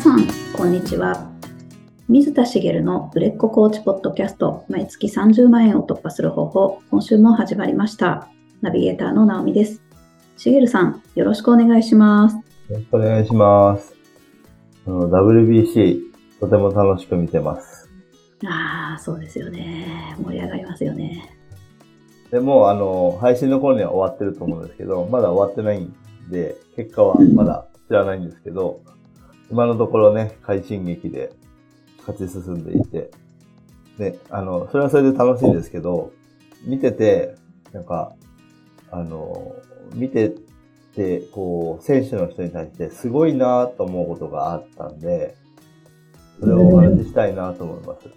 さん、こんにちは。水田茂の売れっ子コーチポッドキャスト、毎月30万円を突破する方法、今週も始まりました。ナビゲーターの直美です。茂さん、よろしくお願いします。よろしくお願いします。あの WBC、とても楽しく見てます。ああ、そうですよね。盛り上がりますよね。でも、あの、配信の頃には終わってると思うんですけど、まだ終わってないんで、結果はまだ知らないんですけど、今のところね、快進撃で勝ち進んでいて、で、あの、それはそれで楽しいんですけど、見てて、なんか、あの、見てて、こう、選手の人に対してすごいなと思うことがあったんで、それをお話ししたいなと思います。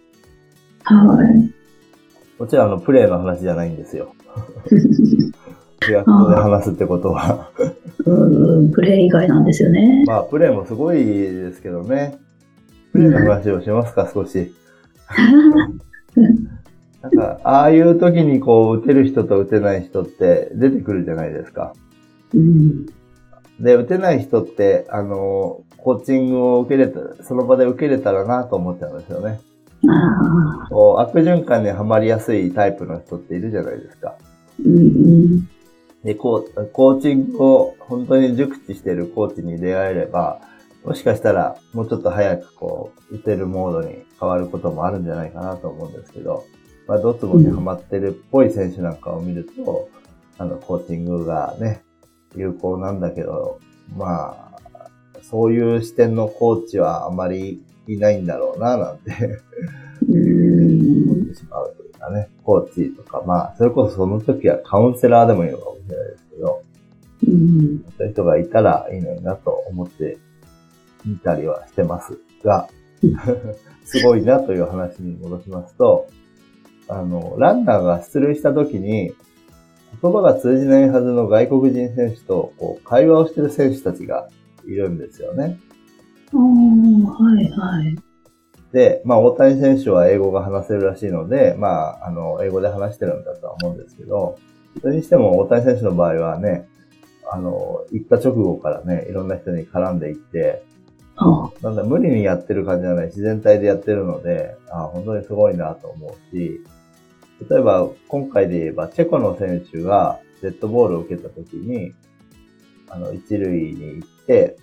はい。もちろんあの、プレーの話じゃないんですよ。で話すってことは。うん、プレイ以外なんですよね。まあ、プレーもすごいですけどね。プレーの話をしますか、少し。なんか、ああいう時にこう、打てる人と打てない人って出てくるじゃないですか。うん、で、打てない人って、あの、コーチングを受けれた、その場で受けれたらなと思っちゃうんですよね。こう悪循環にはまりやすいタイプの人っているじゃないですか。うん、うん、で、こう、コーチングを本当に熟知しているコーチに出会えれば、もしかしたらもうちょっと早くこう、打てるモードに変わることもあるんじゃないかなと思うんですけど、まあ、ドツボにはまってるっぽい選手なんかを見ると、あの、コーチングがね、有効なんだけど、まあ、そういう視点のコーチはあまりいないんだろうな、なんてうん。思ってしまうかね、コーチとか、まあ、それこそその時はカウンセラーでもいいのかもしれないですけど、うん、そういう人がいたらいいのになと思って見たりはしてますが、すごいなという話に戻しますと、あの、ランナーが出塁した時に、言葉が通じないはずの外国人選手とこう会話をしている選手たちがいるんですよね。はい、はい。で、まあ、大谷選手は英語が話せるらしいので、まあ、あの、英語で話してるんだとは思うんですけど、それにしても大谷選手の場合はね、あの、行った直後からね、いろんな人に絡んでいって、あなんだ、無理にやってる感じじゃない、自然体でやってるので、あ本当にすごいなと思うし、例えば、今回で言えば、チェコの選手がデッドボールを受けた時に、あの、一塁に行って、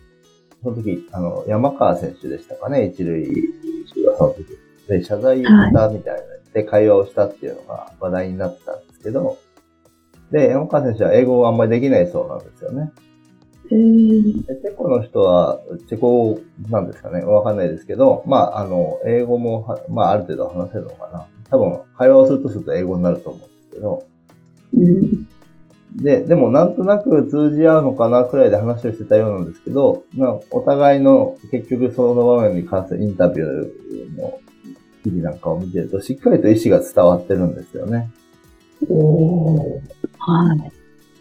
その時、あの、山川選手でしたかね、一塁手がその時。で、謝罪したみたいな、で、会話をしたっていうのが話題になったんですけど、で、山川選手は英語があんまりできないそうなんですよね。へえ、でチェコの人は、チェコなんですかね。わかんないですけど、まあ、あの、英語もは、まあ、ある程度話せるのかな。多分、会話をするとすると英語になると思うんですけど、うん、で、でもなんとなく通じ合うのかなくらいで話をしてたようなんですけど、まあ、お互いの結局その場面に関するインタビューの記事なんかを見てると、しっかりと意思が伝わってるんですよね。おお、はい。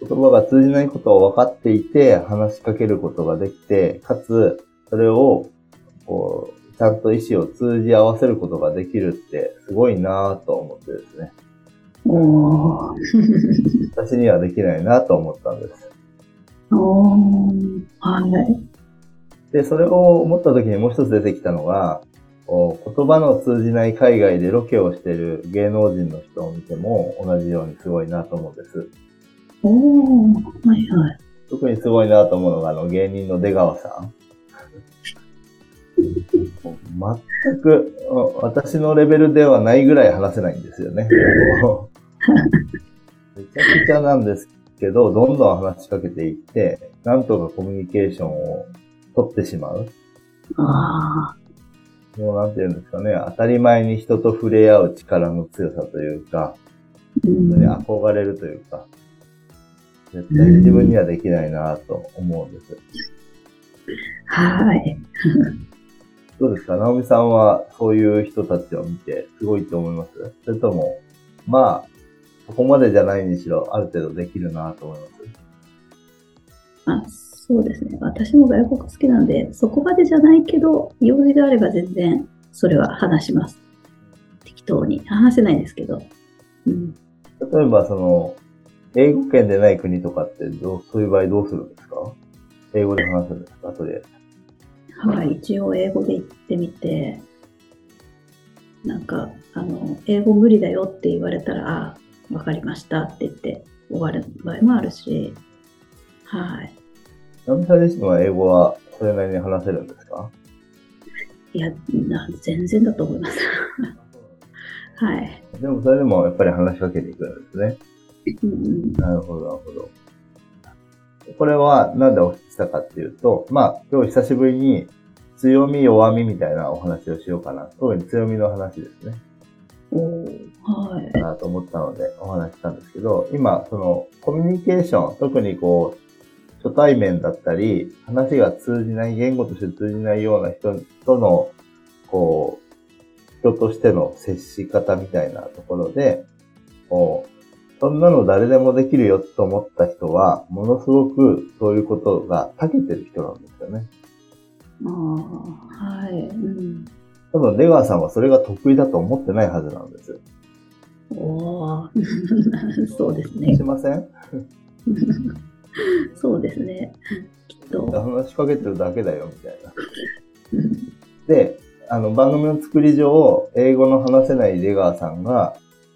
言葉が通じないことを分かっていて、話しかけることができて、かつ、それを、こう、ちゃんと意思を通じ合わせることができるって、すごいなぁと思ってですね。おお、私にはできないなと思ったんです。おーはい。で、それを思った時にもう一つ出てきたのが、言葉の通じない海外でロケをしている芸能人の人を見ても同じようにすごいなと思うんです。おお、はいはい。特にすごいなと思うのが、あの、芸人の出川さん。全く、あ私のレベルではないぐらい話せないんですよね。めちゃくちゃなんですけど、どんどん話しかけていって、なんとかコミュニケーションを取ってしまう。あもうなんていうんですかね、当たり前に人と触れ合う力の強さというか、本当にん、憧れるというか、絶対に自分にはできないなと思うんです。はい。どうですか？直美さんはそういう人たちを見てすごいと思います？それとも、まあ、そこまでじゃないにしろ、ある程度できるなと思います。あそうですね。私も外国好きなんで、そこまでじゃないけど、用事があれば全然それは話します。適当に。話せないですけど。うん、例えば、その、英語圏でない国とかってどう、そういう場合どうするんですか？英語で話すんですか？とりあえず。はい、一応英語で言ってみて、なんか、あの、英語無理だよって言われたら、あ、わかりましたって言って終わる場合もあるし、はい。ナミさん自身は英語はそれなりに話せるんですか？いや、な全然だと思います。はい。でもそれでもやっぱり話しかけていくんですね。うんうんなるほど、なるほど。これはなんでお聞きしたかっていうと、まあ今日久しぶりに強み弱みみたいなお話をしようかな。特に強みの話ですね。はい。かなと思ったのでお話ししたんですけど、今、そのコミュニケーション、特にこう、初対面だったり、話が通じない、言語として通じないような人との、こう、人としての接し方みたいなところで、こう、そんなの誰でもできるよと思った人は、ものすごくそういうことが長けてる人なんですよね。ああ、はい。うん。多分、出川さんはそれが得意だと思ってないはずなんです。おー そうですねし。ません？そうですね。きっと。話しかけてるだけだよ、みたいな。で、あの、番組の作り上、英語の話せない出川さんが、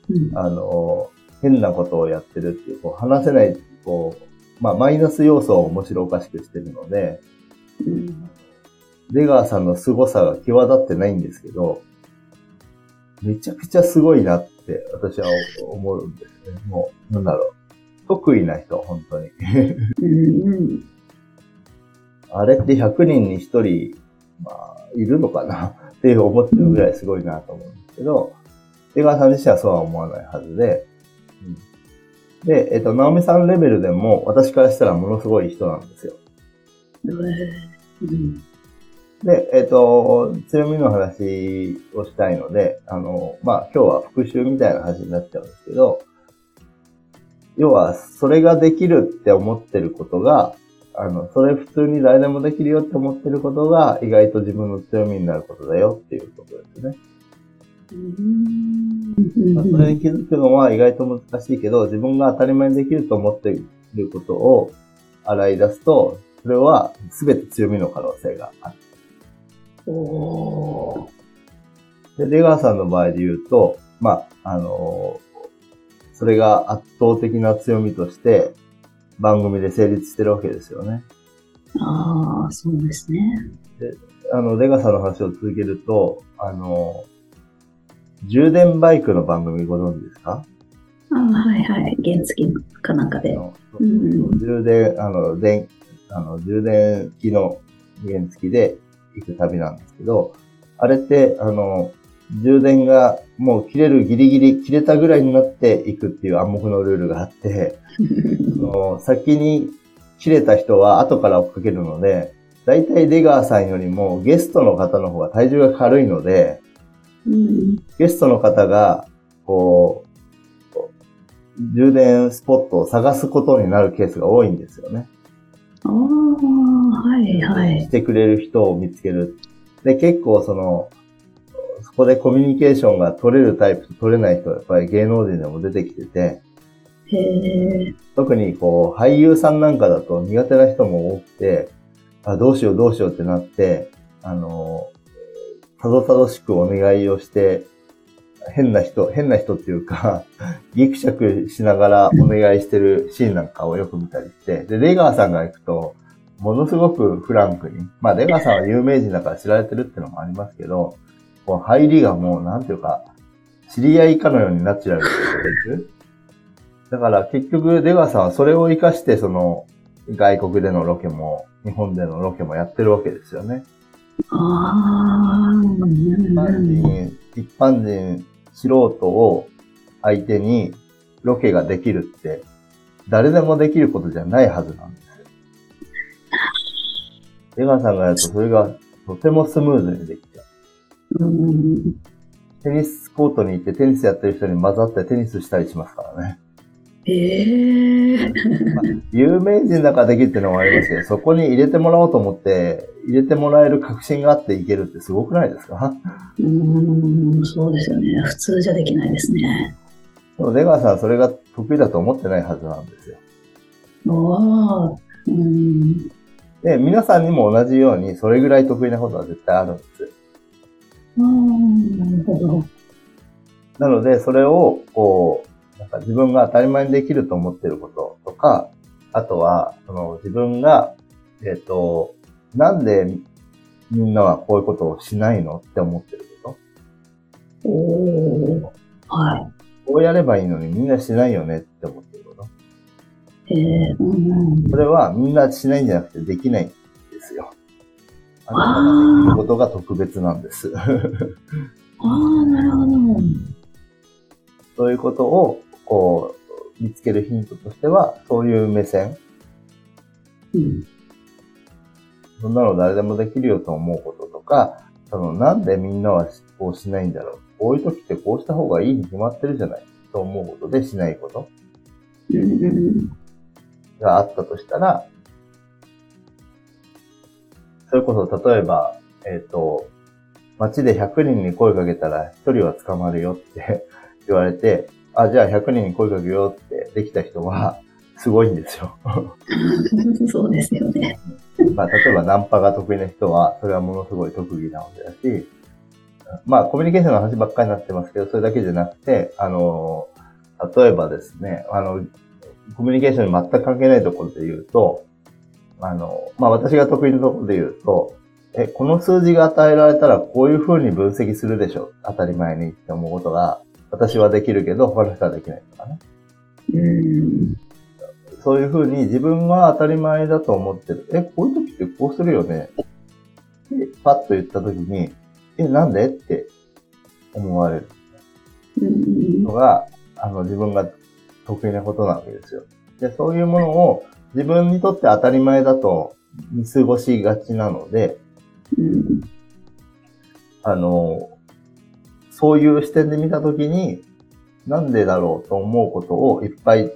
うんあの、変なことをやってるっていう、こう話せない、こう、まあ、マイナス要素を面白おかしくしてるので、うん出川さんの凄さが際立ってないんですけど、めちゃくちゃすごいなって私は思うんですね。もう、なんだろう。得意な人、本当に。あれって100人に1人、まあ、いるのかな？って思ってるぐらいすごいなと思うんですけど、出川さん自身はそうは思わないはずで、うんで、えっと、直美さんレベルでも私からしたらものすごい人なんですよ。うんで、えっと、強みの話をしたいので、あの、まあ、今日は復習みたいな話になっちゃうんですけど、要は、それができるって思ってることが、あの、それ普通に誰でもできるよって思ってることが、意外と自分の強みになることだよっていうことですね。うんまあ、それに気づくのは意外と難しいけど、自分が当たり前にできると思っていることを洗い出すと、それは全て強みの可能性がある。おーで、出川さんの場合で言うと、まあ、あのそれが圧倒的な強みとして番組で成立してるわけですよね。ああ、そうですね。あの、出川さんの話を続けると、あの充電バイクの番組ご存知ですか？ああ、はいはい。原付かなんかで。うん充電、あの、電、あの、充電機の原付で行く旅なんですけど、あれって、あの、充電がもう切れるギリギリ切れたぐらいになっていくっていう暗黙のルールがあって、その先に切れた人は後から追っかけるので、だいたい出川さんよりもゲストの方の方が体重が軽いので、うんゲストの方が、こう、こう充電スポットを探すことになるケースが多いんですよね。ああ、はいはい。してくれる人を見つける。で、結構その、そこでコミュニケーションが取れるタイプと取れない人はやっぱり芸能人でも出てきてて、へえ。特にこう、俳優さんなんかだと苦手な人も多くて、あ、どうしようどうしようってなって、あの、たどたどしくお願いをして、変な人、変な人っていうか、ギクシャクしながらお願いしてるシーンなんかをよく見たりして、で、出川さんが行くと、ものすごくフランクに、まあ出川さんは有名人だから知られてるっていうのもありますけど、こう入りがもうなんていうか、知り合いかのようにナチュラル。だから結局出川さんはそれを活かしてその外国でのロケも日本でのロケもやってるわけですよね。ああ、うん一般人、一般人素人を相手にロケができるって誰でもできることじゃないはずなんですよ。出川さんがやるとそれがとてもスムーズにできて。うんテニスコートに行ってテニスやってる人に混ざってテニスしたりしますからね。へえ。有名人だからできるっていうのもありますけど、そこに入れてもらおうと思って、入れてもらえる確信があっていけるってすごくないですか？うん、そうですよね。普通じゃできないですね。でも出川さんはそれが得意だと思ってないはずなんですよ。ああ、うん。で、皆さんにも同じように、それぐらい得意なことは絶対あるんです。ああ、なるほど。なので、それを、こう、なんか自分が当たり前にできると思ってることとか、あとは、その自分が、えっ、と、なんでみんなはこういうことをしないのって思ってること？おー。はこうやればいいのにみんなしないよねって思ってること。い。えー、うんうん。それはみんなしないんじゃなくてできないんですよ。あなたができることが特別なんです。ああ、なるほど。そういうことを、こう、見つけるヒントとしては、そういう目線。うん。そんなの誰でもできるよと思うこととか、その、なんでみんなはこうしないんだろう。こういう時ってこうした方がいいに決まってるじゃない。と思うことでしないことがあったとしたら、それこそ例えば、えっ、と、街で100人に声かけたら1人は捕まるよって言われて、あ、じゃあ100人に声かけようってできた人は、すごいんですよ。うん。そうですよね。まあ、例えばナンパが得意な人は、それはものすごい特技なわけだし、まあ、コミュニケーションの話ばっかりになってますけど、それだけじゃなくて、あの、例えばですね、あの、コミュニケーションに全く関係ないところで言うと、あの、まあ、私が得意なところで言うと、え、この数字が与えられたらこういう風に分析するでしょ当たり前にって思うことが、私はできるけど、他の人はできないとかね。うん。そういうふうに自分は当たり前だと思ってる。え、こういう時ってこうするよね。で、パッと言った時に、え、なんで？って思われるうんのが、あの、自分が得意なことなわけですよ。で、そういうものを自分にとって当たり前だと見過ごしがちなので、うん。あの、そういう視点で見た時に、なんでだろうと思うことをいっぱい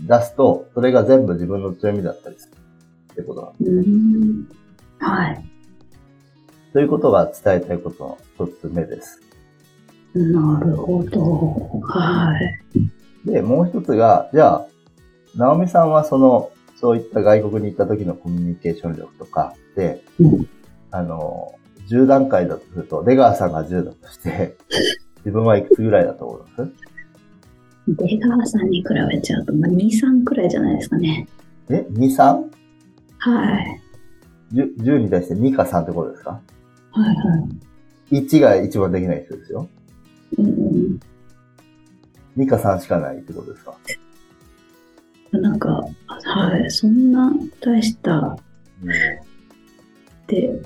出すと、それが全部自分の強みだったりするってことなんですうん。はい。ということが伝えたいことの一つ目です。なるほど。はい。で、もう一つが、じゃあ、ナオミさんはその、そういった外国に行った時のコミュニケーション力とかで、うんあの、10段階だとすると、出川さんが10だとして、自分はいくつぐらいだと思います？出川さんに比べちゃうと、まあ、2、3くらいじゃないですかね。え ?2、3?10 はい。10に対して2か3ってことですか？はいはい。?1 が一番できない人ですよ。うん2か3しかないってことですか？うん。なんか、はい。そんな大したうんって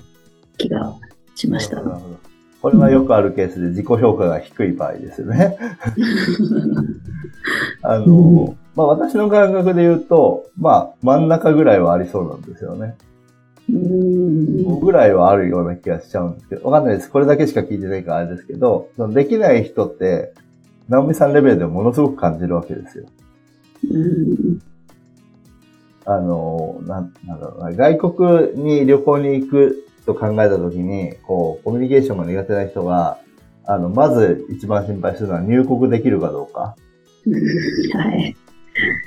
気がしました。なるほどこれはよくあるケースで自己評価が低い場合ですよね。あの、うんまあ私の感覚で言うと、まあ真ん中ぐらいはありそうなんですよね。うん5ぐらいはあるような気がしちゃうんですけど、わかんないです。これだけしか聞いてないからあれですけど、そのできない人って、直美さんレベルでものすごく感じるわけですよ。うんあの、なんなんだろうな、外国に旅行に行くと考えたときに、こう、コミュニケーションが苦手な人が、あの、まず一番心配するのは入国できるかどうか、はい。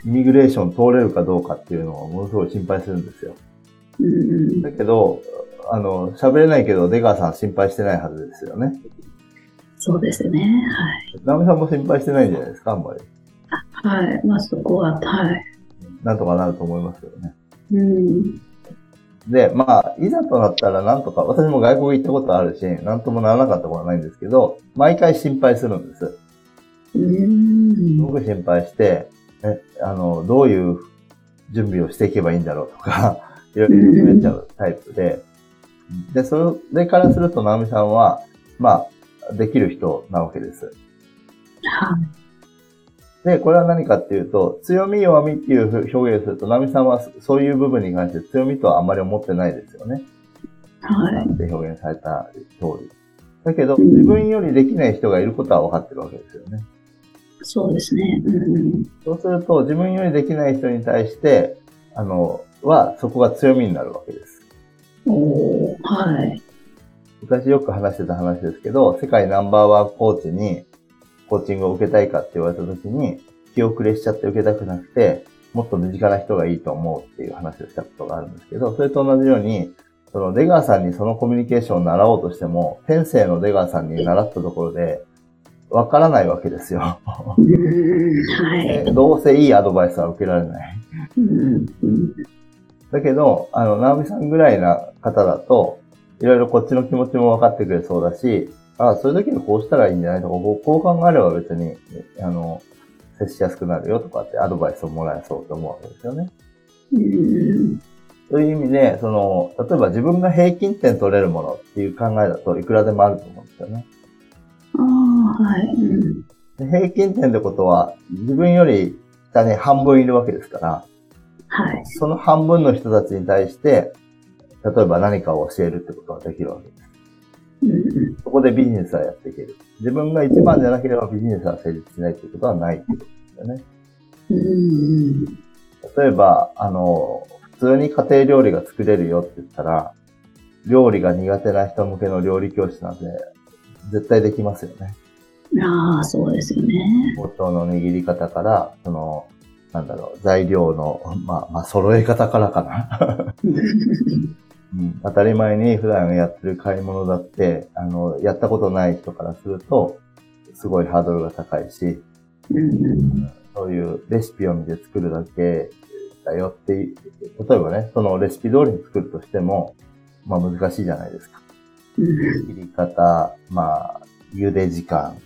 イミグレーション通れるかどうかっていうのをものすごい心配するんですよ。うんだけど、あの、喋れないけど、出川さん心配してないはずですよね。そうですよね。はい。直美さんも心配してないんじゃないですか、あんまり。はい。まあそこは、はい。なんとかなると思いますけどね。うん。で、まあ、いざとなったらなんとか、私も外国行ったことあるし、なんともならなかったことはないんですけど、毎回心配するんです。うんすごく心配して、え、あの、どういう準備をしていけばいいんだろうとか、いろいろ考えちゃうタイプで、で、それからすると、直美さんは、まあ、できる人なわけです。はい。で、これは何かっていうと、強み弱みっていう表現をすると、直美さんはそういう部分に関して強みとはあんまり思ってないですよね。はい。って表現された通り。だけど、自分よりできない人がいることは分かってるわけですよね。そうですね。うん。そうすると、自分よりできない人に対して、あの、は、そこが強みになるわけです。おーはい。昔よく話してた話ですけど、世界ナンバーワンコーチに、コーチングを受けたいかって言われた時に、気遅れしちゃって受けたくなくて、もっと身近な人がいいと思うっていう話をしたことがあるんですけど、それと同じように、その出川さんにそのコミュニケーションを習おうとしても、天性の出川さんに習ったところで、わからないわけですよ。はい。どうせいいアドバイスは受けられない。だけど、あの、直美さんぐらいな方だと、いろいろこっちの気持ちも分かってくれそうだし、ああ、そういう時にこうしたらいいんじゃないとか、こう考えれば別に、あの、接しやすくなるよとかってアドバイスをもらえそうと思うわけですよね。うん。そういう意味で、その、例えば自分が平均点取れるものっていう考えだといくらでもあると思うんですよね。ああ、はい。うん、平均点ってことは、自分より下に半分いるわけですから、はい。その半分の人たちに対して、例えば何かを教えるってことができるわけです。そこでビジネスはやっていける。自分が一番じゃなければビジネスは成立しないっていうことはないってことですよね。例えば、あの、普通に家庭料理が作れるよって言ったら、料理が苦手な人向けの料理教室なんで、絶対できますよね。ああ、そうですよね。包丁の握り方から、その、なんだろう、材料の、まあ、まあ、揃え方からかな。うん、当たり前に普段やってる買い物だって、あの、やったことない人からすると、すごいハードルが高いし、うん、そういうレシピを見て作るだけだよって、例えばね、そのレシピ通りに作るとしても、まあ難しいじゃないですか。切り方、まあ、茹で時間、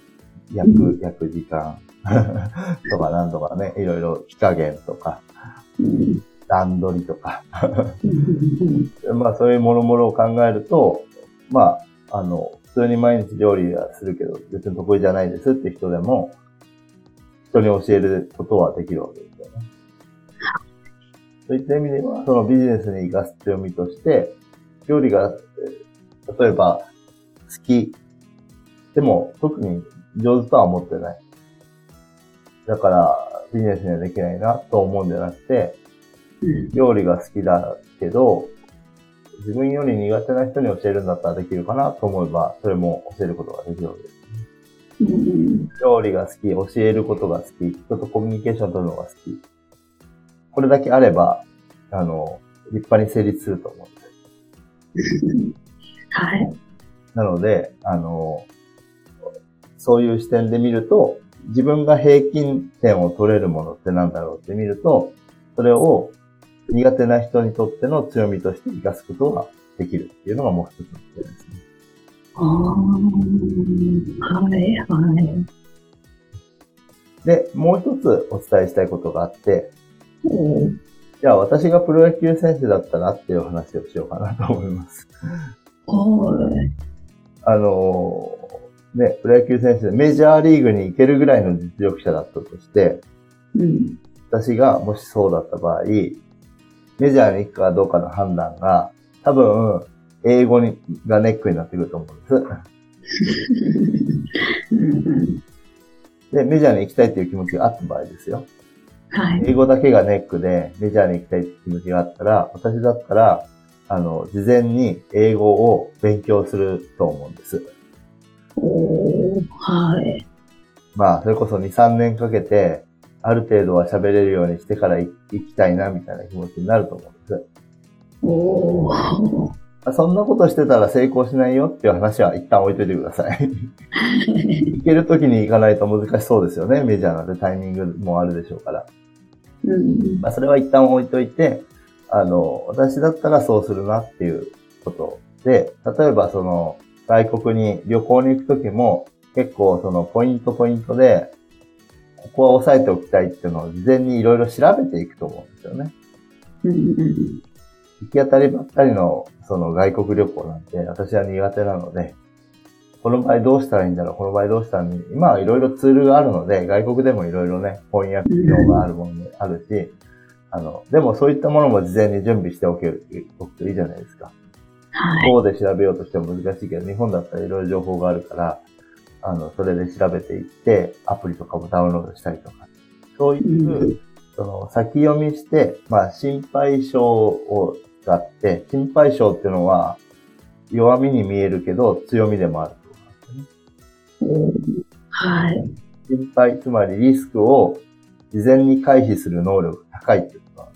焼く、焼く時間 とかなんとかね、いろいろ火加減とか、段取りとか まあそういうもろもろを考えると、まあ、あの、普通に毎日料理はするけど、別に得意じゃないですって人でも、人に教えることはできるわけですよね。そういった意味では、そのビジネスに活かす強みとして、料理が、例えば、好き。でも、特に上手とは思ってない。だから、ビジネスにはできないなと思うんじゃなくて、料理が好きだけど、自分より苦手な人に教えるんだったらできるかなと思えば、それも教えることができるわけです。料理が好き、教えることが好き、人とコミュニケーション取るのが好き。これだけあれば、あの、立派に成立すると思うんです。はい。なので、あの、そういう視点で見ると、自分が平均点を取れるものって何だろうって見ると、それを苦手な人にとっての強みとして活かすことができるっていうのがもう一つの点ですね。ああ、はい、はい。で、もう一つお伝えしたいことがあって、じゃあ私がプロ野球選手だったらっていう話をしようかなと思います。はい。あのー、ね、プロ野球選手でメジャーリーグに行けるぐらいの実力者だったとして、うん、私がもしそうだった場合、メジャーに行くかどうかの判断が、多分、英語にがネックになってくると思うんです。で、メジャーに行きたいっていう気持ちがあった場合ですよ。はい。英語だけがネックでメジャーに行きたいって気持ちがあったら、私だったら、あの、事前に英語を勉強すると思うんです。おはい。まあ、それこそ2、3年かけて、ある程度は喋れるようにしてから行きたいな、みたいな気持ちになると思うんです。おー。そんなことしてたら成功しないよっていう話は一旦置いといてください。行ける時に行かないと難しそうですよね。メジャーなんでタイミングもあるでしょうから。うん、まあ、それは一旦置いといて、あの、私だったらそうするなっていうことで、例えばその、外国に旅行に行く時も、結構そのポイントポイントで、ここは押さえておきたいっていうのを事前にいろいろ調べていくと思うんですよね。行き当たりばったりのその外国旅行なんて私は苦手なので、この場合どうしたらいいんだろうこの場合どうしたらいい今はいろいろツールがあるので、外国でもいろいろね、翻訳機能があるものもあるし、あの、でもそういったものも事前に準備しておける、おくといいじゃないですか。はい。こうで調べようとしても難しいけど、日本だったらいろいろ情報があるから、あの、それで調べていって、アプリとかもダウンロードしたりとか、そういう、うん、その、先読みして、まあ、心配性を使って、心配性っていうのは、弱みに見えるけど、強みでもあると思うんですね。はい。心配、つまりリスクを事前に回避する能力が高いっていうことなん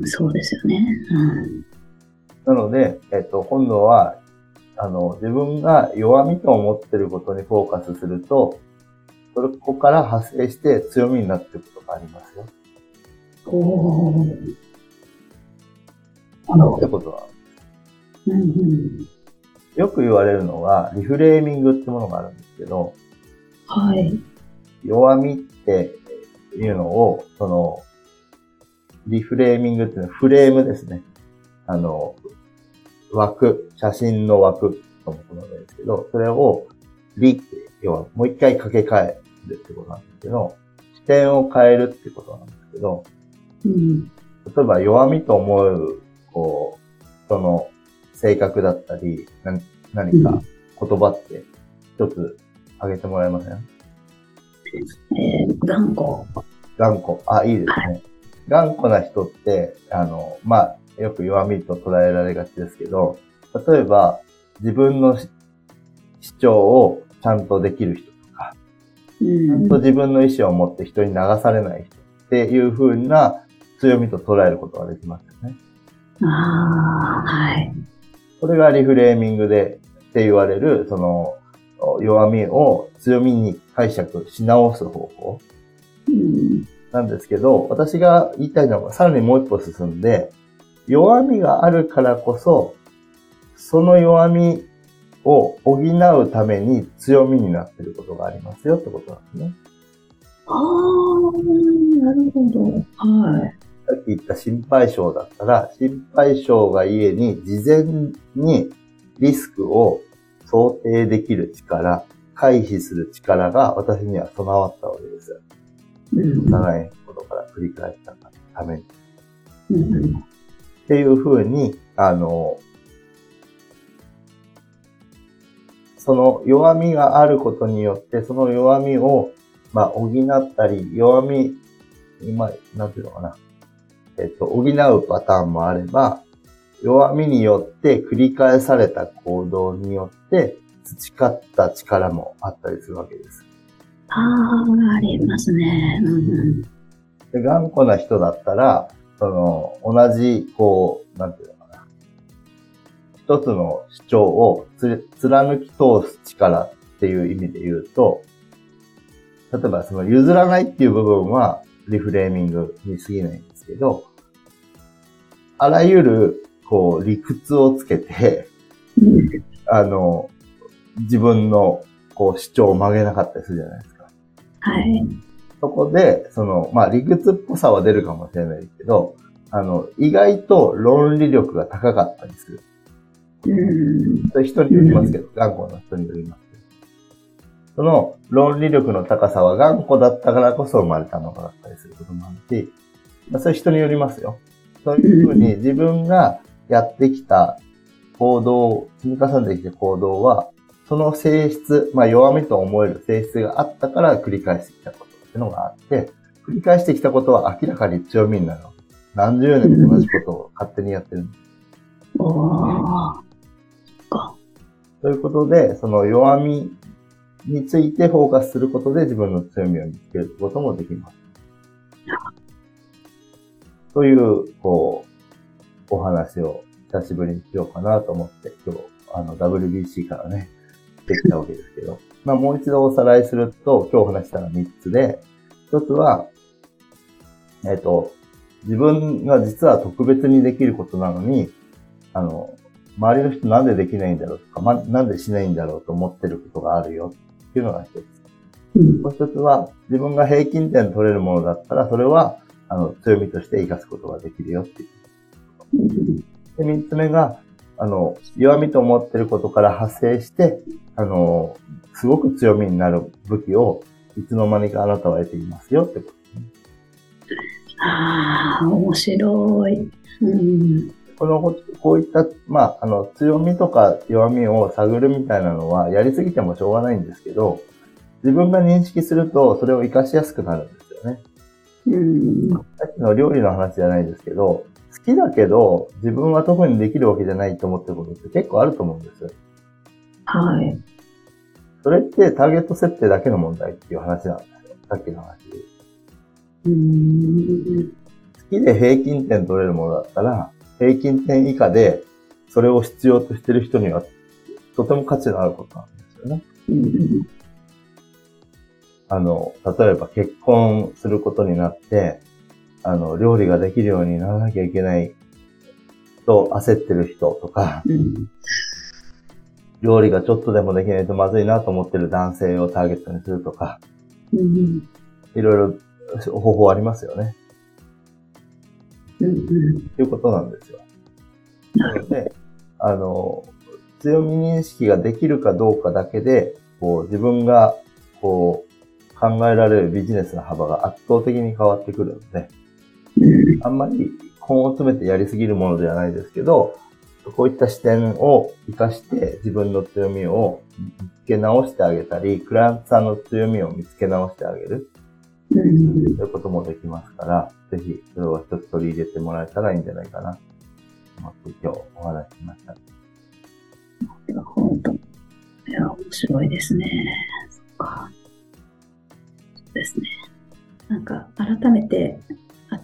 ですよ。うん、そうですよね。うん。なので、えっと、今度は、あの、自分が弱みと思ってることにフォーカスすると、それここから派生して強みになっていくことがありますよ。おー。なるほど。ってことは、うんうん。よく言われるのは、リフレーミングってものがあるんですけど、はい。弱みっていうのを、その、リフレーミングっていうのはフレームですね。あの、枠、写真の枠のことなんですけど、それを、リって、要はもう一回掛け替えるってことなんですけど、視点を変えるってことなんですけど、うん。例えば弱みと思う、こう、その性格だったり、な何か言葉って一つ挙げてもらえません？えー、頑固。頑固。あ、いいですね。頑固な人って、あの、まあ、よく弱みと捉えられがちですけど、例えば、自分のし主張をちゃんとできる人とか、うちゃんんと。自分の意思を持って人に流されない人っていう風な強みと捉えることができますよね。ああ、はい。これがリフレーミングでって言われる、その、弱みを強みに解釈し直す方法うん。なんですけど、私が言いたいのはさらにもう一歩進んで、弱みがあるからこそ、その弱みを補うために強みになっていることがありますよってことなんですね。ああ、なるほど。はい。さっき言った心配性だったら、心配性がゆえに事前にリスクを想定できる力、回避する力が私には備わったわけですよ。うん。長いことから繰り返したために。うん。っていうふうに、あの、その弱みがあることによって、その弱みを、まあ、補ったり、弱み、今、なんていうのかな。えっと、補うパターンもあれば、弱みによって繰り返された行動によって培った力もあったりするわけです。ああ、ありますね。うん。で、頑固な人だったら、その、同じ、こう、なんていうのかな。一つの主張をつ貫き通す力っていう意味で言うと、例えばその譲らないっていう部分はリフレーミングに過ぎないんですけど、あらゆる、こう、理屈をつけて、あの、自分の、こう、主張を曲げなかったりするじゃないですか。はい。そこで、その、まあ、理屈っぽさは出るかもしれないけど、あの、意外と論理力が高かったりする。うん。人によりますけど、頑固な人によりますけど。その論理力の高さは頑固だったからこそ生まれたのかだったりすることもあるし、まあ、それ人によりますよ。そういうふうに自分がやってきた行動、積み重ねてきた行動は、その性質、まあ弱みと思える性質があったから繰り返してきたことっていうのがあって、繰り返してきたことは明らかに強みになる。何十年も同じことを勝手にやってる。ということで、その弱みについてフォーカスすることで自分の強みを見つけることもできます。という、こう、お話を久しぶりにしようかなと思って、今日、あの、WBC からね、できたわけですけど、まあ、もう一度おさらいすると、今日話したのは3つで、1つは、えっ、と、自分が実は特別にできることなのに、あの、周りの人なんでできないんだろうとか、ま、なんでしないんだろうと思ってることがあるよっていうのが一つ。うん。もう一つは、自分が平均点取れるものだったら、それは、あの、強みとして活かすことができるよっていう。うん。で、三つ目が、あの、弱みと思ってることから派生して、あの、すごく強みになる武器を、いつの間にかあなたは得ていますよってことね。ああ、面白い。うん。この、こういった、まあ、あの、強みとか弱みを探るみたいなのは、やりすぎてもしょうがないんですけど、自分が認識すると、それを活かしやすくなるんですよね。うん。さっきの料理の話じゃないですけど、好きだけど、自分は特にできるわけじゃないと思ってることって結構あると思うんですよ。はい。それってターゲット設定だけの問題っていう話なんですよ。さっきの話で。うん。好きで平均点取れるものだったら、平均点以下で、それを必要としてる人には、とても価値のあることなんですよね。うん。あの、例えば結婚することになって、あの、料理ができるようにならなきゃいけないと焦ってる人とか、うん。料理がちょっとでもできないとまずいなと思ってる男性をターゲットにするとか、うん。いろいろ方法ありますよね。うん。ということなんですよ。なので、あの、強み認識ができるかどうかだけで、こう、自分が、こう、考えられるビジネスの幅が圧倒的に変わってくるので、うん。あんまり根を詰めてやりすぎるものではないですけど、こういった視点を活かして自分の強みを見つけ直してあげたり、クライアントさんの強みを見つけ直してあげるうん。ということもできますから、ぜひそれを一つ取り入れてもらえたらいいんじゃないかなと思って今日お話ししました。では本当。いや、面白いですね。そっか。そうですね。なんか、改めて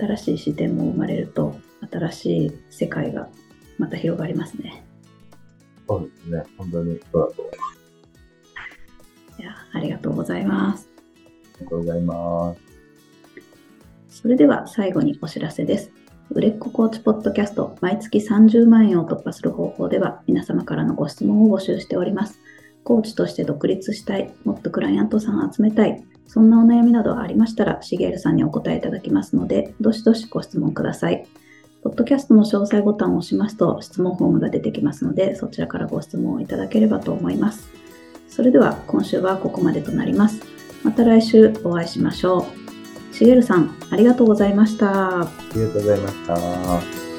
新しい視点も生まれると、新しい世界がまた広がりますね。そうですね。本当にそうだと思います。いや、ありがとうございます。ありがとうございます。それでは最後にお知らせです。売れっ子コーチポッドキャスト毎月30万円を突破する方法では皆様からのご質問を募集しております。コーチとして独立したい、もっとクライアントさんを集めたい、そんなお悩みなどありましたら、しげるさんにお答えいただきますので、どしどしご質問ください。ポッドキャストの詳細ボタンを押しますと質問フォームが出てきますので、そちらからご質問をいただければと思います。それでは今週はここまでとなります。また来週お会いしましょう。しげるさん、ありがとうございました。ありがとうございました。